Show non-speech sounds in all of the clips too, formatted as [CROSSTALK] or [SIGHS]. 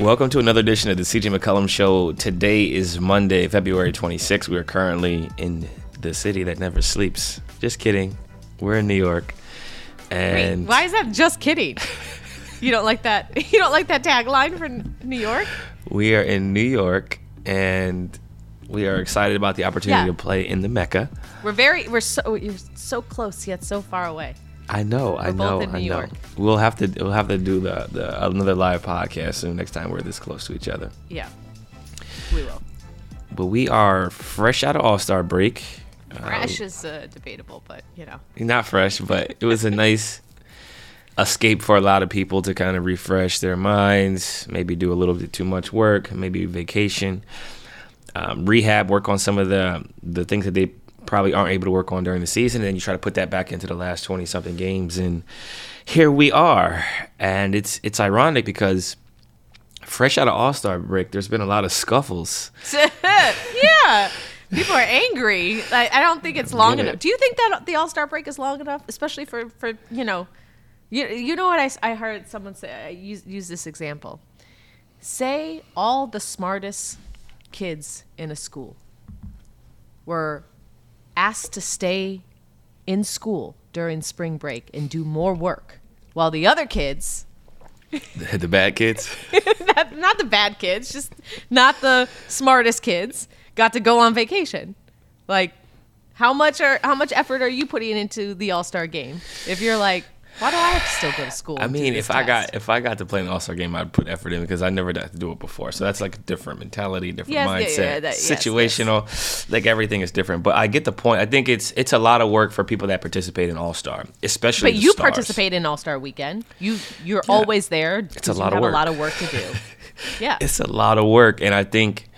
Welcome to another edition of the CJ McCollum Show. Today is Monday, February 26th. We are currently in the city that never sleeps. Just kidding. We're in New York. And Wait, why is that just kidding? You don't like that? [LAUGHS] You don't like that tagline for New York? we are in New York and we are excited about the opportunity Yeah. to play in the Mecca. We're very we're so you're so close yet so far away. I know, I We're both know, in I New know. York. We'll have to we'll have to do the, the another live podcast soon next time we're this close to each other. Yeah, we will. But we are fresh out of All-Star break. Fresh is uh, debatable, but you know. not fresh, but it was a nice escape for a lot of people to kind of refresh their minds, maybe do a little bit too much work, maybe vacation, um, rehab, work on some of the the things that they probably aren't able to work on during the season, and then you try to put that back into the last twenty something games, and here we are, and it's it's ironic because. Fresh out of All Star break, there's been a lot of scuffles. [LAUGHS] yeah. People are angry. I, I don't think it's long Get it. enough. Do you think that the All Star break is long enough, especially for for you know, you you know what I, I heard someone say? I use use this example. Say all the smartest kids in a school were asked to stay in school during spring break and do more work, while the other kids the bad kids. [LAUGHS] not, not the bad kids, just not the smartest kids, got to go on vacation. Like, how much are how much effort are you putting into the All Star game? If you're like, why do I have to still go to school? I mean, if I got if I got to play an All Star game, I'd put effort in because I never got to do it before. So that's like a different mentality, different Yes, mindset, yeah, that- yes, yes. situational. Like everything is different. But I get the point. I think it's it's a lot of work for people that participate in All Star, especially. but you stars. participate in All Star Weekend. You you're always there. It's a lot of work. a lot of work to do. [LAUGHS] Yeah, It's a lot of work, and I think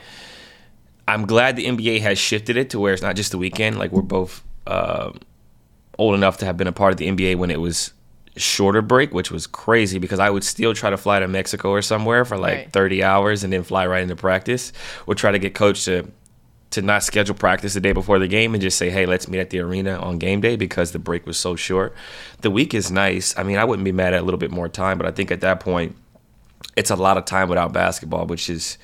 I'm glad the NBA has shifted it to where it's not just the weekend. Like we're both um old enough to have been a part of the NBA when it was shorter break, which was crazy because I would still try to fly to Mexico or somewhere for like Right. 30 hours and then fly right into practice, or try to get coach to to not schedule practice the day before the game and just say, hey, let's meet at the arena on game day because the break was so short. The week is nice. I mean, I wouldn't be mad at a little bit more time, but I think at that point, it's a lot of time without basketball, which is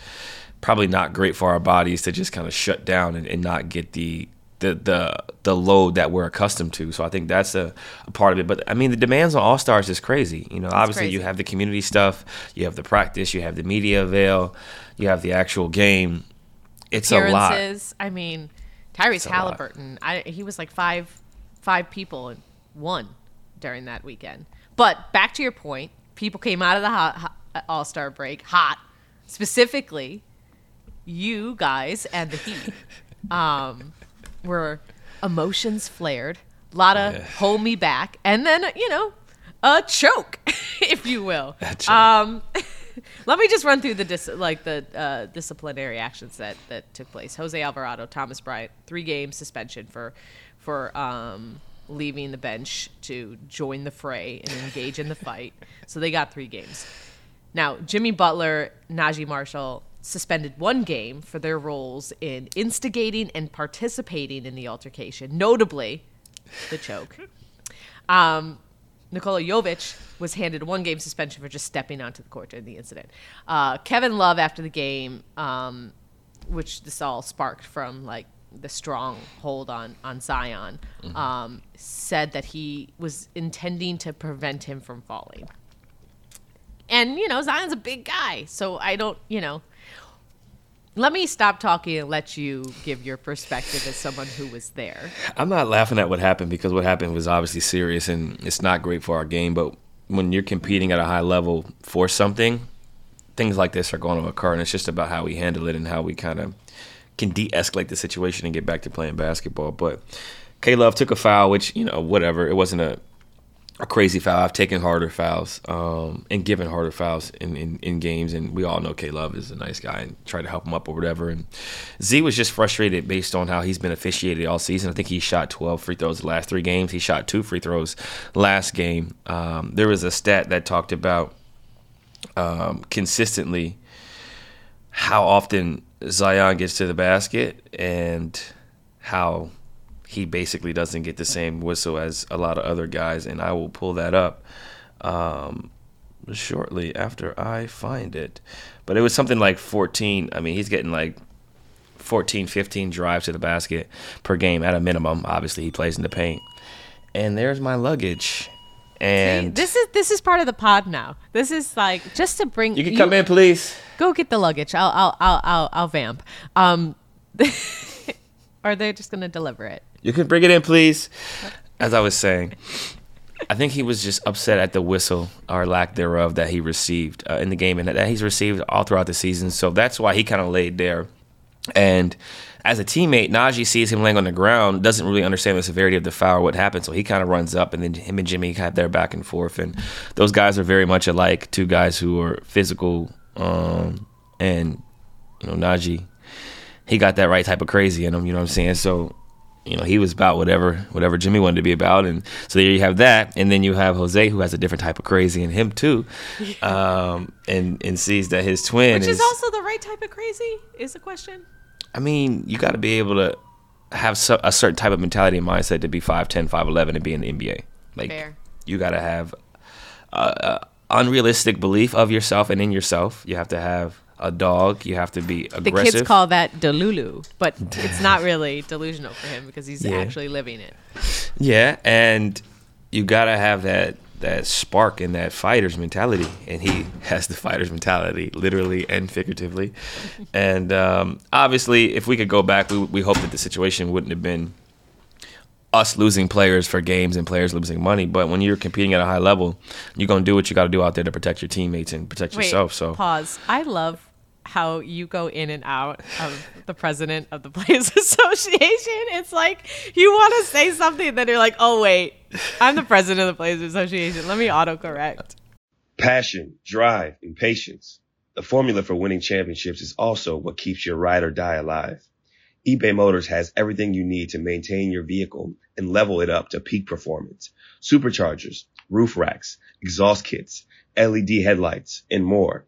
probably not great for our bodies to just kind of shut down and, and not get the the the the load that we're accustomed to. So I think that's a, a part of it. But I mean, the demands on All Stars is crazy. You know, obviously you have the community stuff, you have the practice, you have the media avail, you have the actual game. It's a lot. I mean, Tyrese. Halliburton. I, he was like five five people and one during that weekend. But back to your point, people came out of the hot, hot, All Star break hot. Specifically, you guys and the Heat [LAUGHS] um, were emotions flared. A lot of hold me back, and then you know a choke, [LAUGHS] if you will. Um, [LAUGHS] let me just run through the dis- like the uh, disciplinary actions that that took place. Jose Alvarado, Thomas Bryant, three game suspension for for um, leaving the bench to join the fray and engage in the fight. So they got three games. Now Jimmy Butler, Naji Marshall suspended one game for their roles in instigating and participating in the altercation, notably the choke. Um, Nikola Jovic was handed a one game suspension for just stepping onto the court during the incident. Uh, Kevin Love, after the game, um, which this all sparked from like the strong hold on, on Zion, um, said that he was intending to prevent him from falling. And, you know, Zion's a big guy. So I don't, you know. Let me stop talking and let you give your perspective as someone who was there. I'm not laughing at what happened because what happened was obviously serious and it's not great for our game. But when you're competing at a high level for something, things like this are going to occur, and it's just about how we handle it and how we kind of can de-escalate the situation and get back to playing basketball. But K Love took a foul, which you know, whatever. It wasn't a a crazy foul. I've taken harder fouls um, and given harder fouls in, in, in games, and we all know K Love is a nice guy and try to help him up or whatever. And Z was just frustrated based on how he's been officiated all season. I think he shot 12 free throws the last three games. He shot two free throws last game. Um, there was a stat that talked about um, consistently how often Zion gets to the basket and how he basically doesn't get the same whistle as a lot of other guys, and I will pull that up. Um, shortly after I find it. But it was something like 14. I mean, he's getting like 14, 15 drives to the basket per game at a minimum. Obviously, he plays in the paint. And there's my luggage. And See, this is this is part of the pod now. This is like just to bring. you can come in, please. Go get the luggage. I'll I'll I'll I'll, I'll vamp. Um, [LAUGHS] or they're just gonna deliver it. You can bring it in, please. As I was saying, I think he was just upset at the whistle or lack thereof that he received uh, in the game and that he's received all throughout the season. So that's why he kind of laid there. And as a teammate, Naji sees him laying on the ground, doesn't really understand the severity of the foul what happened. So he kind of runs up, and then him and Jimmy have their back and forth. And those guys are very much alike, two guys who are physical. Um, and, you know, Naji, he got that right type of crazy in him, you know what I'm saying? So you know, he was about whatever whatever Jimmy wanted to be about, and so there you have that, and then you have Jose who has a different type of crazy in him too, [LAUGHS] um, and and sees that his twin Which is, is also the right type of crazy is the question. I mean, you got to be able to have so, a certain type of mentality and mindset to be 5'10", 5'11", and be in the NBA. Like Fair. you got to have a, a unrealistic belief of yourself and in yourself. You have to have a dog. You have to be aggressive. The kids call that delulu, but [LAUGHS] it's not really delusional for him because he's Yeah. actually living it. Yeah, and you gotta have that that spark and that fighter's mentality, and he [LAUGHS] has the fighter's mentality, literally and figuratively. and um, obviously, if we could go back, we we hope that the situation wouldn't have been us losing players for games and players losing money. But when you're competing at a high level, you're gonna do what you got to do out there to protect your teammates and protect Wait, yourself. So pause. I love how you go in and out of the president of the [LAUGHS] Players Association. It's like you want to say something, then you're like, oh wait, I'm the president of the Players Association. Let me autocorrect. Passion, drive, and patience. The formula for winning championships is also what keeps your ride or die alive. eBay Motors has everything you need to maintain your vehicle and level it up to peak performance. Superchargers, roof racks, exhaust kits, LED headlights, and more.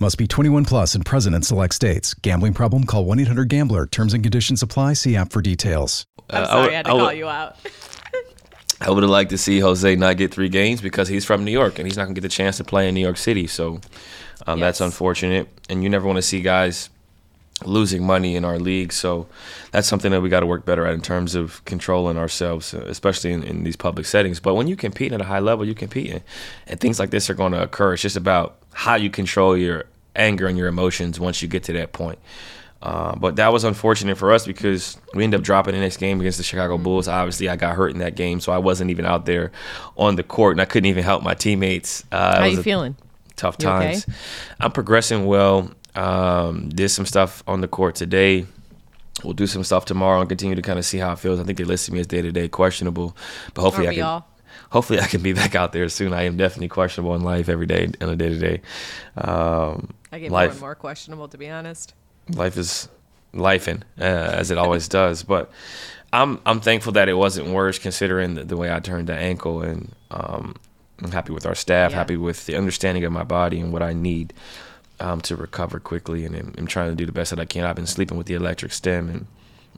Must be 21 plus and present in select states. Gambling problem? Call 1 800 Gambler. Terms and conditions apply. See app for details. I'm Uh, I sorry, would- I had to I would- call you out. [LAUGHS] I would have liked to see Jose not get three games because he's from New York and he's not gonna get the chance to play in New York City. So um, that's unfortunate. And you never want to see guys losing money in our league. So that's something that we got to work better at in terms of controlling ourselves, uh, especially in, in these public settings. But when you compete at a high level, you compete, and, and things like this are going to occur. It's just about how you control your anger and your emotions once you get to that point. Uh, but that was unfortunate for us because we ended up dropping the next game against the Chicago Bulls. Obviously, I got hurt in that game, so I wasn't even out there on the court, and I couldn't even help my teammates. Uh, How you feeling? Tough You okay? times. I'm progressing well. Um, did some stuff on the court today. We'll do some stuff tomorrow and continue to kind of see how it feels. I think they listed me as day to day questionable, but hopefully I can. all? Hopefully [LAUGHS] I can be back out there soon. I am definitely questionable in life every day on a day to day. Um, I get more life and more questionable, to be honest. life is lifing uh, as it always [LAUGHS] does. But I'm I'm thankful that it wasn't worse considering the, the way I turned the ankle, and um, I'm happy with our staff, Yeah. happy with the understanding of my body and what I need um, to recover quickly, and I'm, I'm trying to do the best that I can. I've been sleeping with the electric stem, and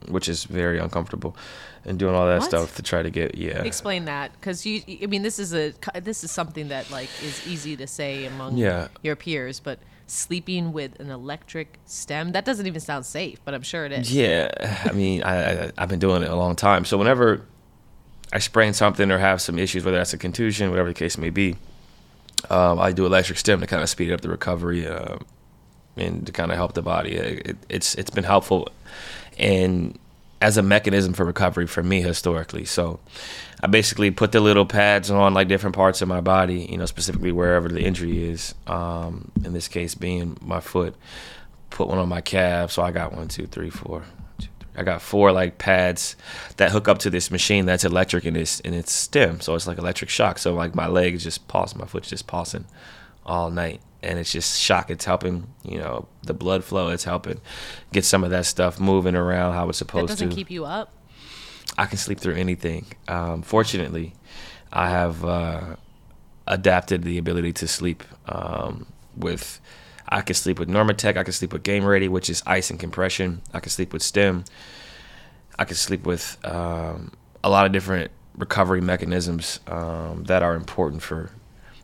which is very uncomfortable, and doing all that What? stuff to try to get yeah. Explain that, because you. I mean, this is a this is something that like is easy to say among Yeah. your peers, but sleeping with an electric stem that doesn't even sound safe, but I'm sure it is. Yeah, I mean, I, I I've been doing it a long time. So whenever I sprain something or have some issues, whether that's a contusion, whatever the case may be, Um, I do electric stem to kind of speed up the recovery uh, and to kind of help the body. It, it's it's been helpful and as a mechanism for recovery for me historically. So I basically put the little pads on like different parts of my body, you know, specifically wherever the injury is. Um, in this case, being my foot. Put one on my calf. So I got one, two, three, four. I got four like pads that hook up to this machine that's electric and it's and it's stim, so it's like electric shock. So like my leg is just pulsing, my foot's just pulsing all night, and it's just shock. It's helping, you know, the blood flow. It's helping get some of that stuff moving around how it's That supposed doesn't to. keep you up. I can sleep through anything. Um, fortunately, I have uh, adapted the ability to sleep um, with. I can sleep with Normatec. I can sleep with Game Ready, which is ice and compression. I can sleep with stem I can sleep with um, a lot of different recovery mechanisms um, that are important for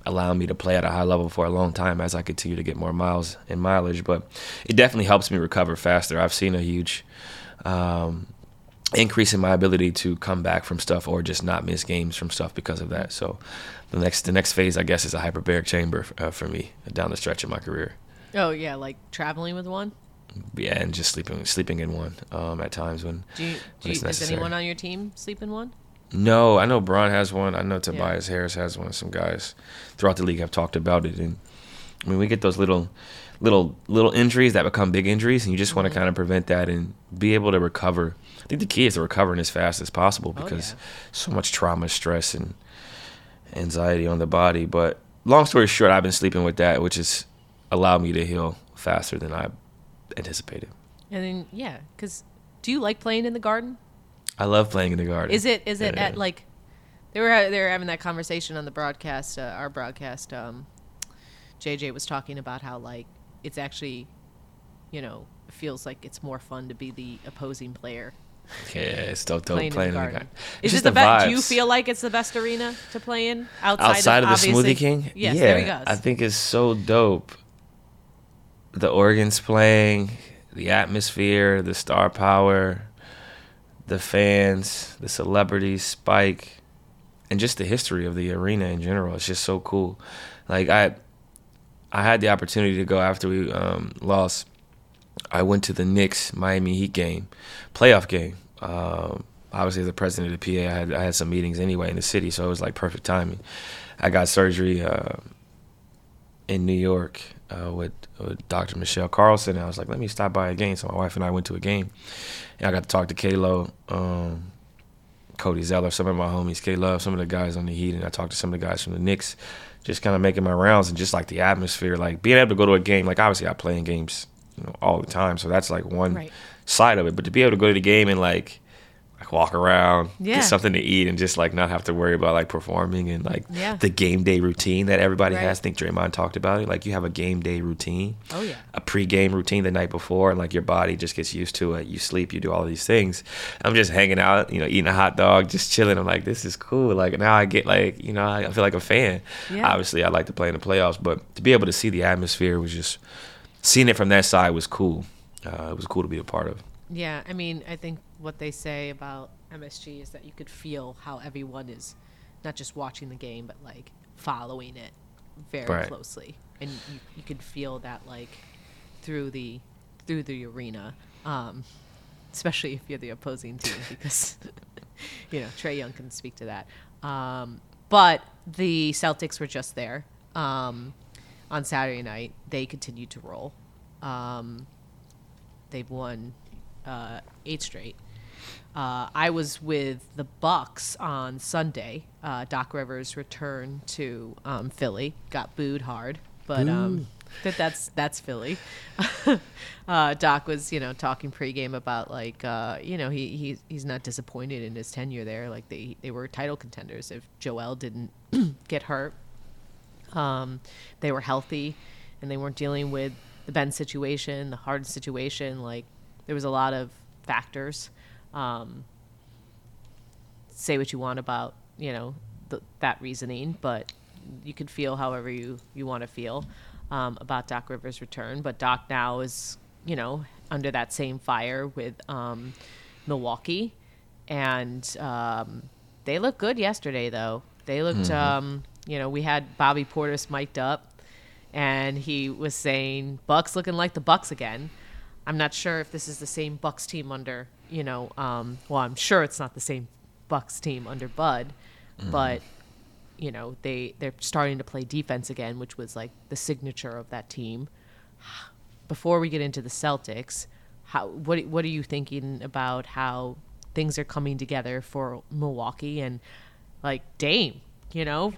allowing me to play at a high level for a long time as I continue to get more miles and mileage. But it definitely helps me recover faster. I've seen a huge um, increase in my ability to come back from stuff or just not miss games from stuff because of that. So the next the next phase, I guess, is a hyperbaric chamber uh, for me down the stretch of my career. Oh yeah, like traveling with one. Yeah, and just sleeping sleeping in one um, at times when. Do you, when do you does anyone on your team sleep in one? No, I know Bron has one. I know Tobias Harris has one. Some guys throughout the league have talked about it, and I mean, we get those little, little, little injuries that become big injuries, and you just want to mm-hmm. kind of prevent that and be able to recover. I think the key is to recovering as fast as possible Oh, because yeah. so much trauma, stress, and anxiety on the body. But long story short, I've been sleeping with that, which has allowed me to heal faster than I anticipated. And then yeah, because do you like playing in the garden? I love playing in the garden. Is it is it Yeah. at like they were they were having that conversation on the broadcast, uh, our broadcast. Um, JJ was talking about how like it's actually, you know, feels like it's more fun to be the opposing player Yeah, it's dope, dope playing, playing in the in the garden. garden. Is It's it just the best? Do you feel like it's the best arena to play in outside, outside of, the Smoothie King? Yes, yeah, there he goes. I think it's so dope. The organs playing, the atmosphere, the star power, the fans, the celebrities, Spike, and just the history of the arena in general. It's just so cool. Like I, I had the opportunity to go after we um, lost. I went to the Knicks Miami Heat game, playoff game. Um, obviously, as the president of the PA, I had I had some meetings anyway in the city, so it was like perfect timing. I got surgery uh, in New York uh, with, with Dr. Michelle Carlson. And I was like, let me stop by a game. So my wife and I went to a game, and I got to talk to Kalo, um, Cody Zeller, some of my homies, K Love, some of the guys on the Heat, and I talked to some of the guys from the Knicks, just kind of making my rounds and just like the atmosphere, like being able to go to a game. Like obviously, I play in games, you know, all the time, so that's like one Right. side of it. But to be able to go to the game and like like walk around, Yeah. get something to eat, and just like not have to worry about like performing and like Yeah. the game day routine that everybody Right. has. I think Draymond talked about it. Like you have a game day routine Oh yeah. a pre-game routine the night before and like your body just gets used to it you sleep you do all these things i'm just hanging out you know eating a hot dog just chilling i'm like this is cool like now i get like you know i feel like a fan Yeah. obviously i like to play in the playoffs but to be able to see the atmosphere was just seeing it from that side was cool uh, it was cool to be a part of Yeah, I mean, I think what they say about MSG is that you could feel how everyone is not just watching the game, but like following it very Right. closely, and you, you could feel that like through the through the arena, um, especially if you're the opposing team, [LAUGHS] because you know Trae Young can speak to that. Um, but the Celtics were just there um, on Saturday night. They continued to roll. Um, they've won uh, eight straight. Uh, I was with the Bucks on Sunday. Uh, Doc Rivers returned to um, Philly, got booed hard, but um, that that's that's Philly. [LAUGHS] uh, Doc was you know talking pregame about like uh, you know he, he he's not disappointed in his tenure there. Like they they were title contenders if Joel didn't [CLEARS THROAT] get hurt um, they were healthy and they weren't dealing with the Ben situation, the Harden situation. Like there was a lot of factors. Um, say what you want about you know th- that reasoning, but you could feel however you you want to feel um, about Doc Rivers' return. But Doc now is you know under that same fire with um, Milwaukee, and um, they looked good yesterday though. They looked um, you know, we had Bobby Portis mic'd up, and he was saying Bucks looking like the Bucks again. I'm not sure if this is the same Bucks team under, you know, um, well, I'm sure it's not the same Bucks team under Bud, mm-hmm. but you know they they're starting to play defense again, which was like the signature of that team. [SIGHS] Before we get into the Celtics, how what what are you thinking about how things are coming together for Milwaukee and like Dame, you know,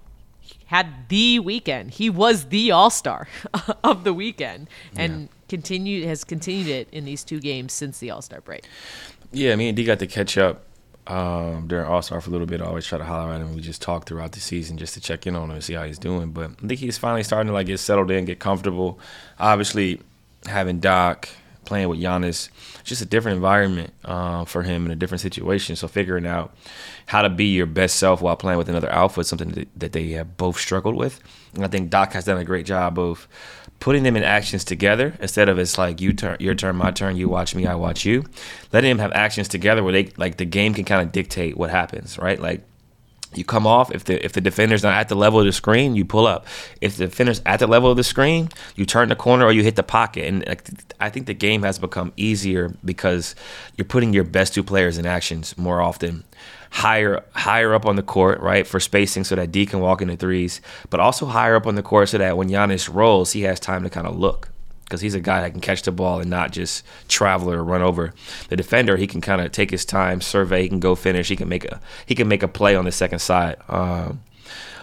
had the weekend. He was the All Star [LAUGHS] of the weekend, and yeah. continued has continued it in these two games since the All Star break. Yeah, me and D got to catch up um, during All Star for a little bit. I always try to holler at him. We just talk throughout the season just to check in on him and see how he's doing. But I think he's finally starting to like get settled in, get comfortable. Obviously, having Doc playing with Giannis, it's just a different environment uh, for him in a different situation. So figuring out how to be your best self while playing with another alpha is something that, they have both struggled with. And I think Doc has done a great job of putting them in actions together instead of it's like you turn your turn my turn you watch me i watch you letting them have actions together where they like the game can kind of dictate what happens right like you come off if the if the defender's not at the level of the screen you pull up. If the defender's at the level of the screen you turn the corner or you hit the pocket. And like, i think the game has become easier because you're putting your best two players in actions more often. Higher higher up on the court, right, for spacing so that D can walk into threes, but also higher up on the court so that when Giannis rolls, he has time to kind of look because he's a guy that can catch the ball and not just travel or run over the defender. He can kind of take his time, survey. He can go finish. He can make a he can make a play on the second side um,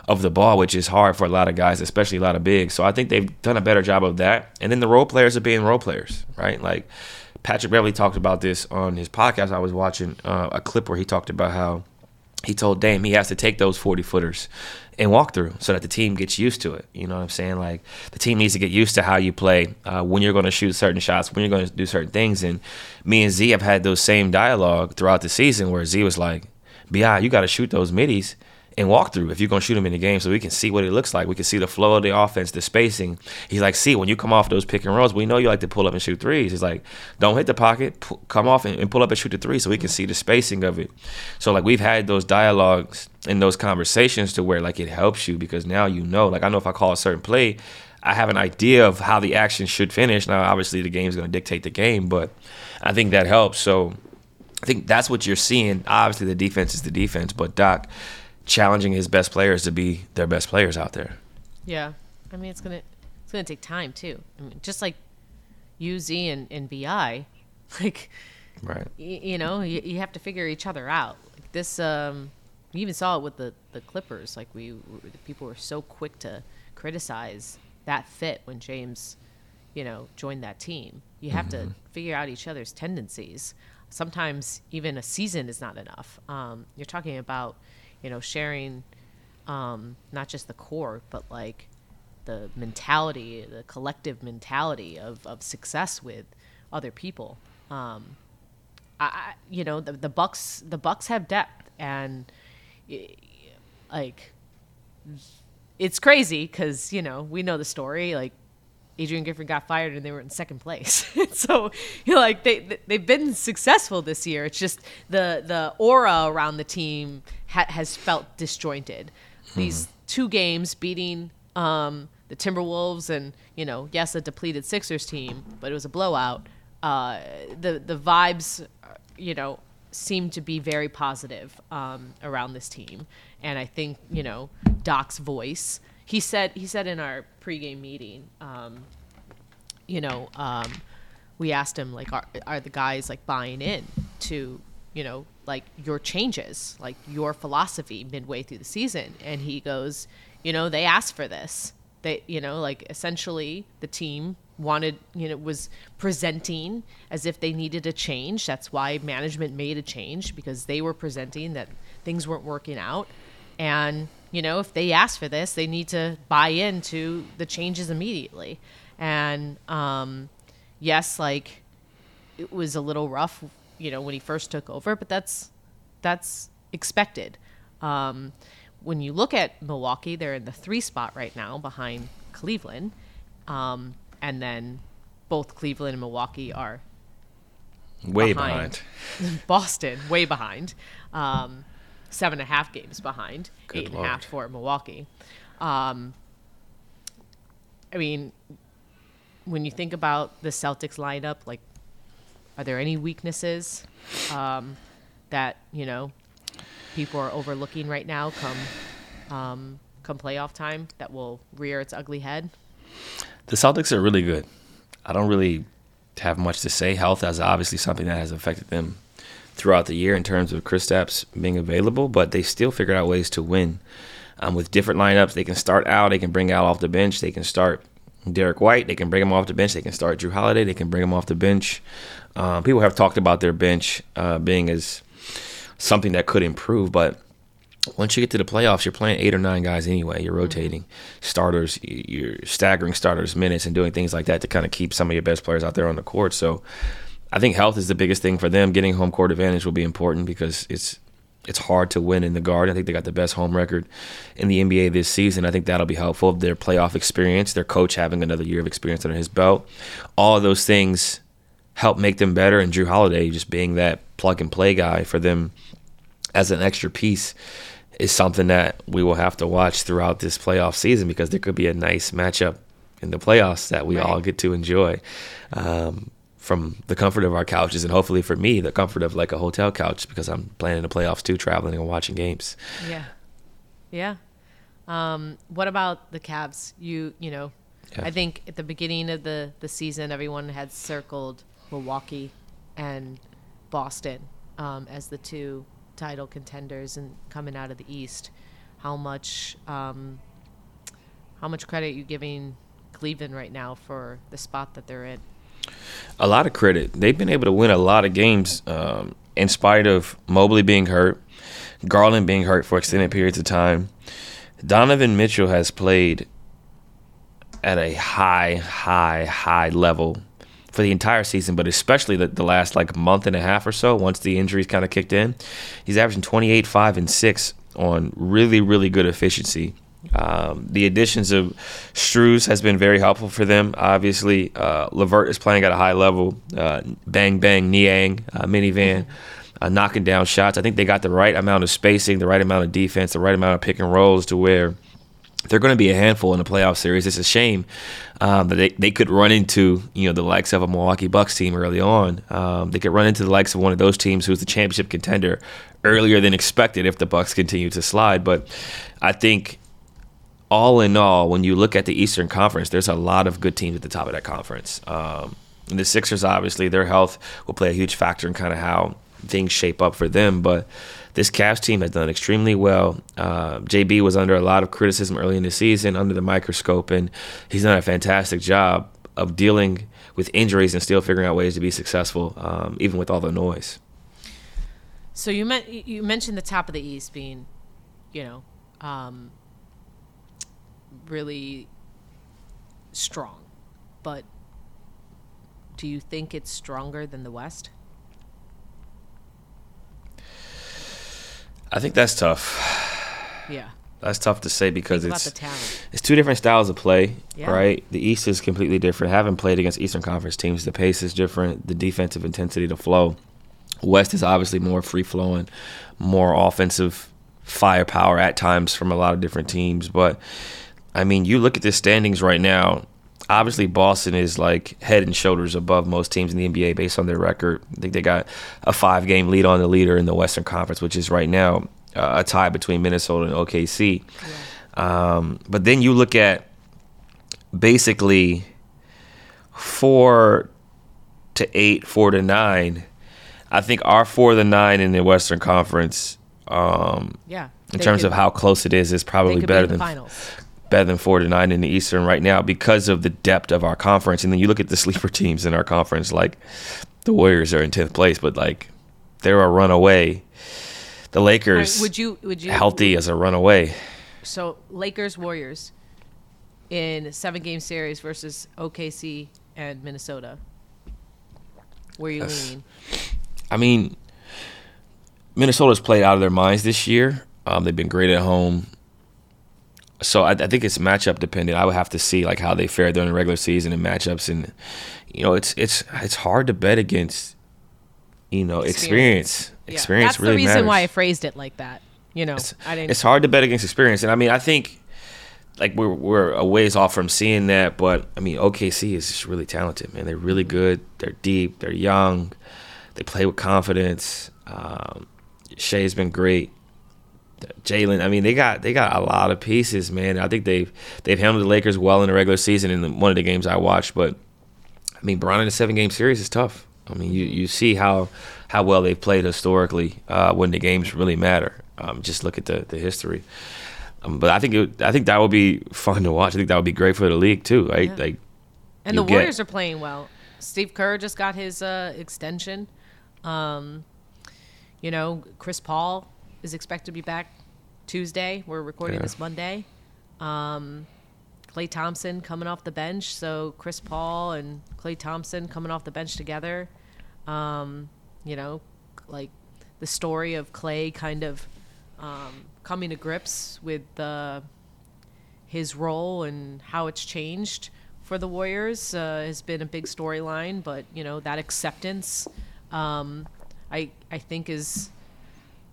of the ball, which is hard for a lot of guys, especially a lot of bigs. So I think they've done a better job of that. And then the role players are being role players, right? Like Patrick Beverley talked about this on his podcast. I was watching uh, a clip where he talked about how he told Dame he has to take those 40 footers and walk through so that the team gets used to it. You know what I'm saying? Like the team needs to get used to how you play, uh, when you're going to shoot certain shots, when you're going to do certain things. And me and Z have had those same dialogue throughout the season where Z was like, Bi, you got to shoot those middies and walk through if you're going to shoot him in the game so we can see what it looks like. We can see the flow of the offense, the spacing. He's like, see, when you come off those pick and rolls, we know you like to pull up and shoot threes. He's like, don't hit the pocket, come off and, and, pull up and shoot the three so we can see the spacing of it. So, like, we've had those dialogues and those conversations to where, like, it helps you because now you know. Like, I know if I call a certain play, I have an idea of how the action should finish. Now, obviously, the game's going to dictate the game, but I think that helps. So, I think that's what you're seeing. Obviously, the defense is the defense, but Doc challenging his best players to be their best players out there. Yeah, I mean it's gonna it's gonna take time too. I mean, just like UZ and, and Bi, [LAUGHS] like right. Y- you know, you, you have to figure each other out. Like this, um, we even saw it with the the Clippers. Like we, people were so quick to criticize that fit when James, you know, joined that team. You have mm-hmm. to figure out each other's tendencies. Sometimes even a season is not enough. Um, you're talking about you know, sharing um, not just the core, but like the mentality, the collective mentality of, of success with other people. Um, I, you know, the, the Bucks, the Bucks have depth, and like it's crazy because you know we know the story. Like Adrian Griffin got fired and they were in second place. [LAUGHS] so you know, like they they've been successful this year. It's just the the aura around the team ha- has felt disjointed. Hmm. These two games beating um, the Timberwolves and you know yes a depleted Sixers team, but it was a blowout. Uh, the the vibes, you know, seem to be very positive um, around this team, and I think you know Doc's voice he said he said in our pregame meeting, um, you know, um, we asked him like, are, are the guys like buying in to, you know, like your changes, like your philosophy midway through the season? And he goes, you know, they asked for this. They, you know, like essentially the team wanted, you know, was presenting as if they needed a change. That's why management made a change because they were presenting that things weren't working out. And you know, if they ask for this, they need to buy into the changes immediately. And um, yes, like it was a little rough, you know, when he first took over, but that's that's expected. Um, when you look at Milwaukee, they're in the three spot right now behind Cleveland, um, and then both Cleveland and Milwaukee are way behind. behind. [LAUGHS] Boston, way behind. Um, seven and a half games behind, Good eight Lord. and a half for Milwaukee. Um, I mean, when you think about the Celtics lineup, like, are there any weaknesses um, that you know people are overlooking right now? Come, um, come playoff time, that will rear its ugly head. The Celtics are really good. I don't really have much to say. Health is obviously something that has affected them throughout the year in terms of Kristaps being available, but they still figured out ways to win um, with different lineups. They can start out, they can bring out off the bench, they can start Derrick White, they can bring him off the bench, they can start Jrue Holiday, they can bring him off the bench. Um, people have talked about their bench uh, being as something that could improve, but once you get to the playoffs, you're playing eight or nine guys anyway. You're rotating mm-hmm. starters, you're staggering starters minutes and doing things like that to kind of keep some of your best players out there on the court. So I think health is the biggest thing for them. Getting home court advantage will be important because it's it's hard to win in the Garden. I think they got the best home record in the NBA this season. I think that'll be helpful. Their playoff experience, their coach having another year of experience under his belt, all of those things help make them better. And Jrue Holiday just being that plug and play guy for them as an extra piece is something that we will have to watch throughout this playoff season because there could be a nice matchup in the playoffs that we right. all get to enjoy um, from the comfort of our couches and hopefully for me the comfort of like a hotel couch because I'm playing in the playoffs too, traveling and watching games. Yeah, yeah. Um, what about the Cavs? You you know, yeah. I think at the beginning of the the season everyone had circled Milwaukee and Boston um, as the two title contenders and coming out of the East. How much um, how much credit are you giving Cleveland right now for the spot that they're in? A lot of credit. They've been able to win a lot of games um, in spite of Mobley being hurt, Garland being hurt for extended periods of time. Donovan Mitchell has played at a high, high, high level for the entire season, but especially the, the last like month and a half or so, once the injuries kind of kicked in. He's averaging 28, 5, and 6 on really, really good efficiency. Um, the additions of Strus has been very helpful for them. Obviously, uh, LeVert is playing at a high level. Uh, bang, bang, Niang, uh, minivan, uh, knocking down shots. I think they got the right amount of spacing, the right amount of defense, the right amount of pick and rolls to where they're going to be a handful in the playoff series. It's a shame um, that they, they could run into you know the likes of a Milwaukee Bucks team early on. Um, they could run into the likes of one of those teams who's the championship contender earlier than expected if the Bucks continue to slide. But I think all in all, when you look at the Eastern Conference, there's a lot of good teams at the top of that conference. Um, the Sixers, obviously, their health will play a huge factor in kind of how things shape up for them. But this Cavs team has done extremely well. Uh, JB was under a lot of criticism early in the season, under the microscope, and he's done a fantastic job of dealing with injuries and still figuring out ways to be successful, um, even with all the noise. So you meant you mentioned the top of the East being, you know, um, really strong, but do you think it's stronger than the West? I think that's tough. Yeah. That's tough to say because it's it's two different styles of play, yeah. right? The East is completely different. Having played against Eastern Conference teams, the pace is different, the defensive intensity, the flow. West is obviously more free flowing, more offensive firepower at times from a lot of different teams. But I mean, you look at the standings right now. Obviously, Boston is like head and shoulders above most teams in the NBA based on their record. I think they got a five game lead on the leader in the Western Conference, which is right now uh, a tie between Minnesota and OKC. Yeah. Um, but then you look at basically four to eight, four to nine. I think our four to nine in the Western Conference. Um, yeah. In terms could, of how close it is, is probably better than finals better than four to nine in the Eastern right now because of the depth of our conference. And then you look at the [LAUGHS] sleeper teams in our conference, like the Warriors are in tenth place, but like they're a runaway. The Lakers, right, would you would you healthy as a runaway? So Lakers Warriors in seven game series versus OKC and Minnesota. Where are you That's, leaning? I mean, Minnesota's played out of their minds this year. Um, they've been great at home so I, I, think it's matchup dependent. I would have to see like how they fare during the regular season and matchups, and you know, it's it's it's hard to bet against, you know, experience. Experience, yeah. experience That's really the reason matters. why I phrased it like that. You know, it's, I didn't. It's hard to bet against experience, and I mean, I think like we're we're a ways off from seeing that, but I mean OKC is just really talented, man. They're really good. They're deep. They're young. They play with confidence. Um, Shai's been great. Jalen, I mean, they got they got a lot of pieces, man. I think they've they've handled the Lakers well in the regular season in one of the games I watched, but I mean, Bron in a seven game series is tough. I mean, you, you see how how well they've played historically uh, when the games really matter. Um, just look at the the history. Um, but I think it, I think that would be fun to watch. I think that would be great for the league too, right? Yeah. Like, and the Warriors get, are playing well. Steve Kerr just got his uh, extension. Um, you know, Chris Paul is expected to be back Tuesday. We're recording yeah. this Monday. Um, Klay Thompson coming off the bench. So Chris Paul and Klay Thompson coming off the bench together. Um, you know, like the story of Klay kind of um, coming to grips with the, his role and how it's changed for the Warriors uh, has been a big storyline. But you know that acceptance, um, I I think has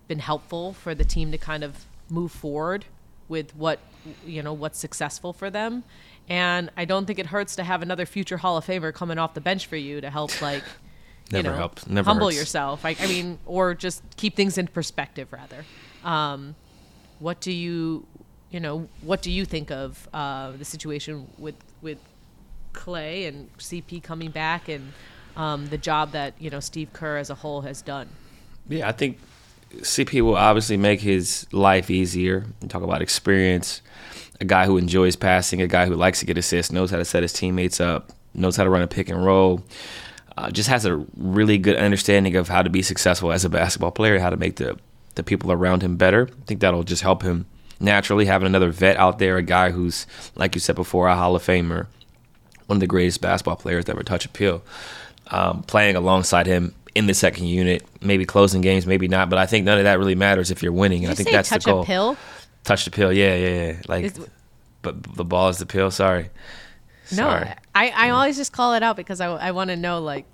been helpful for the team to kind of move forward with what you know what's successful for them. And I don't think it hurts to have another future Hall of Famer coming off the bench for you to help like [LAUGHS] Never you know, helps. Never humble hurts. yourself. I, I, mean, or just keep things in perspective, rather. Um, what do you, you know, what do you think of uh, the situation with with Klay and CP coming back and um, the job that you know Steve Kerr as a whole has done? Yeah, I think CP will obviously make his life easier. You talk about experience, a guy who enjoys passing, a guy who likes to get assists, knows how to set his teammates up, knows how to run a pick and roll uh, just has a really good understanding of how to be successful as a basketball player, how to make the the people around him better. I think that'll just help him naturally having another vet out there, a guy who's like you said before, a Hall of Famer, one of the greatest basketball players to ever touch a pill, um, playing alongside him in the second unit, maybe closing games, maybe not. But I think none of that really matters if you're winning. Did I think that's touch the goal. A pill? Touch the pill, yeah, yeah, yeah. Like, Is, but the ball is the pill. Sorry. No, Sorry. I, I always just call it out because I, I want to know like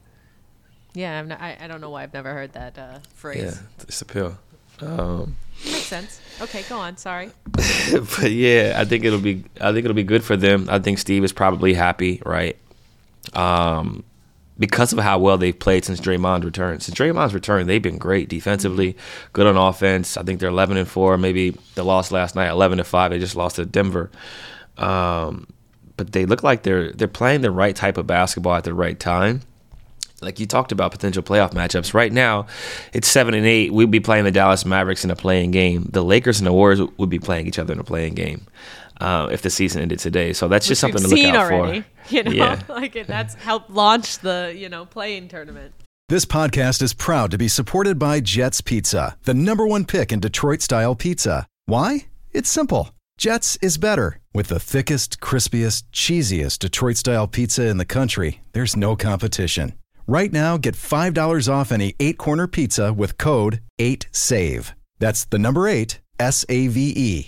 yeah, not, i I, don't know why I've never heard that uh, phrase. Yeah, it's a pill. Um, Makes sense. Okay, go on. Sorry. [LAUGHS] but yeah, I think it'll be I think it'll be good for them. I think Steve is probably happy, right? Um, because of how well they've played since Draymond returned. Since Draymond's return, they've been great defensively, good on offense. I think they're 11 and four. Maybe the loss last night, 11 to five. They just lost to Denver. Um, but they look like they're they're playing the right type of basketball at the right time like you talked about potential playoff matchups. Right now, it's seven and eight. We'd be playing the Dallas Mavericks in a play-in game. The Lakers and the Warriors would be playing each other in a play-in game uh, if the season ended today. So that's just something to look out already, for. [LAUGHS] You know, yeah. [LAUGHS] like it, that's helped launch the you know play-in tournament. This podcast is proud to be supported by Jets Pizza, the number one pick in Detroit style pizza. Why? It's simple. Jets is better. With the thickest, crispiest, cheesiest Detroit style pizza in the country, there's no competition. Right now, get $5 off any eight corner pizza with code 8SAVE. That's the number eight, S A V E.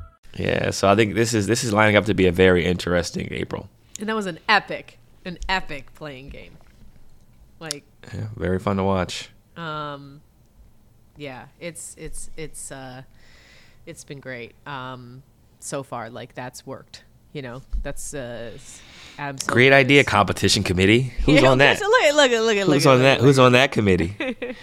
Yeah, so I think this is this is lining up to be a very interesting April. And that was an epic, an epic play-in game. Like yeah, very fun to watch. Um yeah, it's it's it's uh it's been great. Um so far like that's worked. You know, that's uh Adam Great idea competition committee. Who's yeah, on that? Look at look at look at Who's look on at, that? Who's on that committee? [LAUGHS]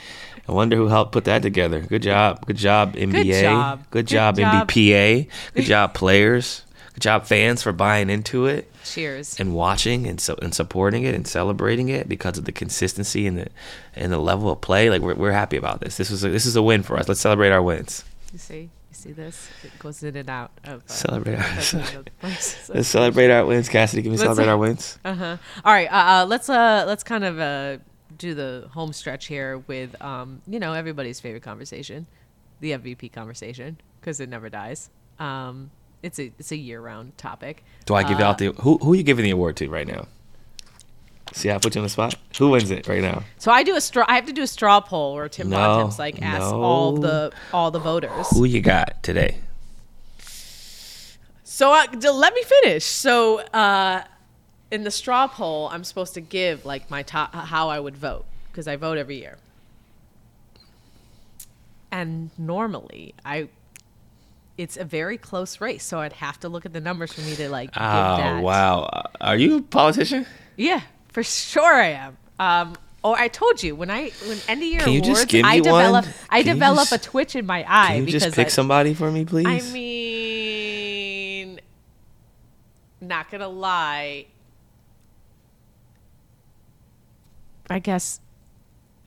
I wonder who helped put that together. Good job. Good job, NBA. Good job, Good job, Good job. NBPA. Good job, players. Good job, fans, for buying into it. Cheers. And watching and so and supporting it and celebrating it because of the consistency and the and the level of play. Like we're we're happy about this. This is a, this is a win for us. Let's celebrate our wins. You see, you see this? It goes in and out of uh, Celebrate our- president of the [LAUGHS] places. [LAUGHS] Let's celebrate our wins, Cassidy. Can we Let's- celebrate our wins? Uh-huh. All right, uh, uh, let's uh let's kind of uh do the home stretch here with um you know everybody's favorite conversation, the MVP conversation because it never dies. Um, it's a it's a year round topic. Do I give Uh, out the who? Who are you giving the award to right now? See, I put you on the spot. Who wins it right now? So I do a straw. I have to do a straw poll where Tim No, Bontemps like asks all the all the voters. Who you got today? So uh, let me finish. So uh, in the straw poll, I'm supposed to give like my top how I would vote because I vote every year. And normally, I it's a very close race, so I'd have to look at the numbers for me to like give Oh wow! Are you a politician? Yeah, for sure I am. Um, or I told you when I when end of year Can you awards, just give I develop one? I Can develop just- a twitch in my eye Can you because just pick I, somebody for me, please? I mean, not gonna lie. I guess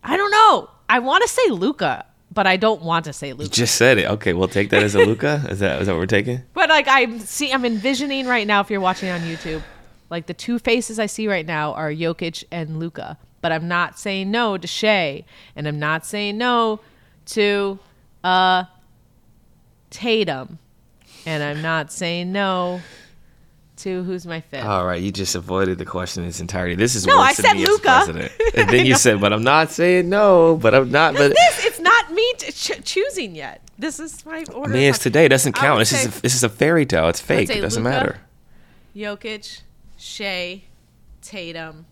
I don't know. I want to say Luka, but I don't want to say Luka. you just said it. Okay, we'll take that as a [LAUGHS] Luka. Is that is that what we're taking? But like I'm see, I'm envisioning right now. If you're watching on YouTube, like the two faces I see right now are Jokic and Luka. But I'm not saying no to Shai, and I'm not saying no to uh Tatum, and I'm not saying no to who's my fifth. All right, you just avoided the question in its entirety. This is No, worse I said me as Luka. president. And then [LAUGHS] you said, "But I'm not saying no." But I'm not. But this it's not me ch- choosing yet. This is my order. I mean, it's today. It doesn't count. This is a, this is a fairy tale. It's fake. It doesn't Luka. matter. Jokic, Shai, Tatum.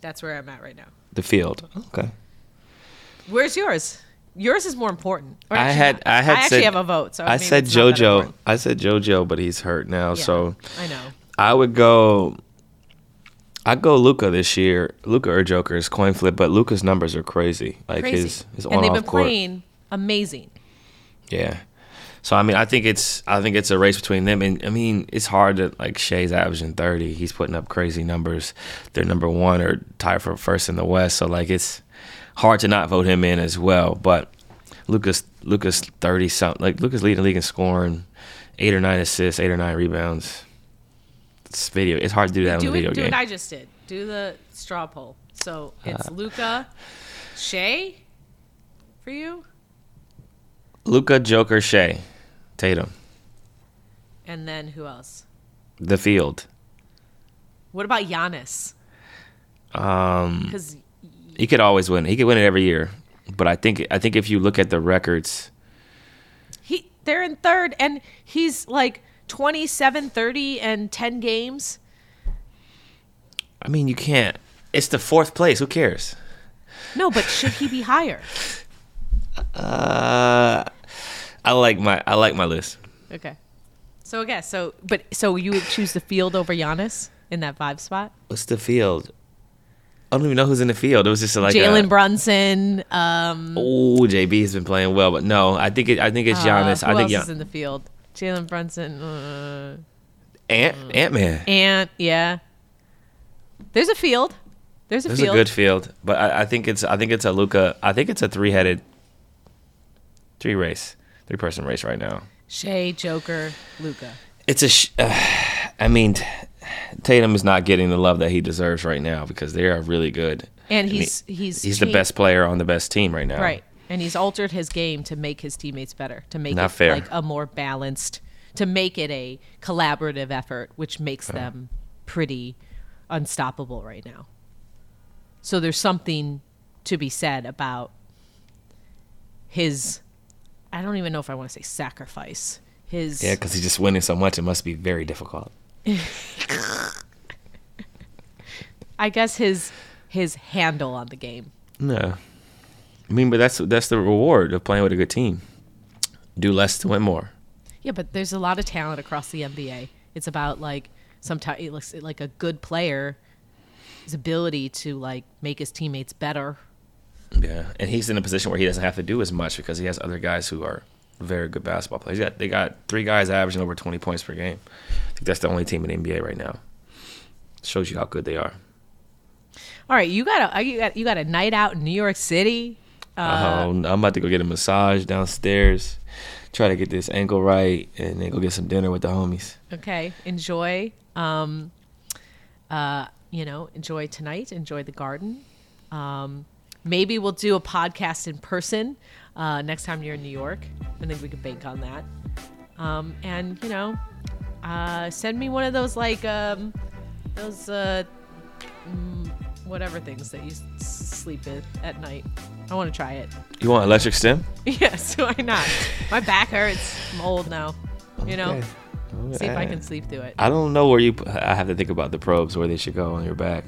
That's where I'm at right now. The field. Okay. Where's yours? Yours is more important. Or I actually had. I had I actually said, have a vote. So I said it's not that JoJo. I said JoJo, but he's hurt now. Yeah, So I know. I would go. I'd go Luka this year. Luka or Joker's coin flip, but Luka's numbers are crazy. Like Crazy. his his and they've been court. playing amazing. Yeah. So I mean, I think it's I think it's a race between them, and I mean, it's hard to like Shai's averaging thirty. He's putting up crazy numbers. They're number one or tied for first in the West. So like, it's hard to not vote him in as well. But Luka's Luka's thirty something like Luka's leading the league in scoring, eight or nine assists, eight or nine rebounds. It's video. It's hard to do that Do the video it. Do game. what I just did. Do the straw poll. So Uh, it's Luka, Shai, for you, Luka, Joker, Shai, Tatum, and then who else? the field. What about Giannis? Um, Because he could always win. He could win it every year. But I think I think if you look at the records, he they're in third, and he's like 27, 30, and 10 games. I mean, you can't. It's the fourth place. Who cares? No, but should he be higher? Uh, I like my I like my list. Okay. So okay, so but so you would choose the field over Giannis in that five spot? What's the field? I don't even know who's in the field. It was just like Jalen Brunson. Um, Oh, JB has been playing well, but no, I think it. I think it's Giannis. uh, who I think else is in the field? Jalen Brunson. Uh, Ant Ant Man. Ant, yeah, there's a field. There's a This is field. a good field, but I, I think it's I think it's a Luka. I think it's a three headed, three race, three person race right now. Shai, Joker, Luka. It's a. Sh- uh, [SIGHS] I mean, Tatum is not getting the love that he deserves right now because they are really good. And he- he's he's he's the best player on the best team right now. Right. And he's altered his game to make his teammates better, to make Not it fair. like a more balanced, to make it a collaborative effort, which makes them pretty unstoppable right now. So there's something to be said about his I don't even know if I want to say sacrifice. His Yeah, because he's just winning so much, it must be very difficult. I guess his his handle on the game. No, I mean, but that's that's the reward of playing with a good team. Do less to win more. Yeah, but there's a lot of talent across the NBA. It's about like sometimes it looks like a good player, his ability to like make his teammates better. Yeah, and he's in a position where he doesn't have to do as much because he has other guys who are very good basketball players. He got, they got three guys averaging over 20 points per game. I think that's the only team in the NBA right now. Shows you how good they are. All right, you got a you got you got a night out in New York City. um, I'm about to go get a massage downstairs, try to get this ankle right, and then go get some dinner with the homies. Okay, enjoy. Um, uh, you know, enjoy tonight. Enjoy the garden. Um, maybe we'll do a podcast in person uh, next time you're in New York. I think we could bank on that. Um, and you know, uh, send me one of those like um, those uh, mm, whatever things that you s- sleep in at night. I want to try it. You want electric stim? [LAUGHS] Yes, why not? My back hurts. I'm old now. You know, Okay. see if I can sleep through it. I don't know where you. I have to think about the probes where they should go on your back.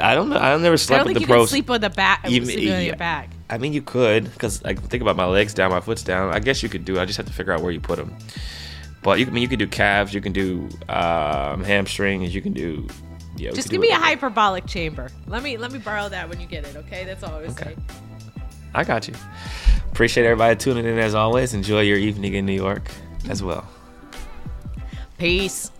I don't know. I never slept I slept don't with think the you can probes. sleep with the back. Even- sleep on your back. I mean, you could, because I think about my legs down, my foot's down. I guess you could do. it. I just have to figure out where you put them. But you, can- I mean, you can do calves. You can do um, hamstrings. You can do. Yeah, Just give me a hyperbolic chamber. Let me let me borrow that when you get it. Okay, that's all I was Okay. saying. I got you. Appreciate everybody tuning in as always. Enjoy your evening in New York as well. Peace.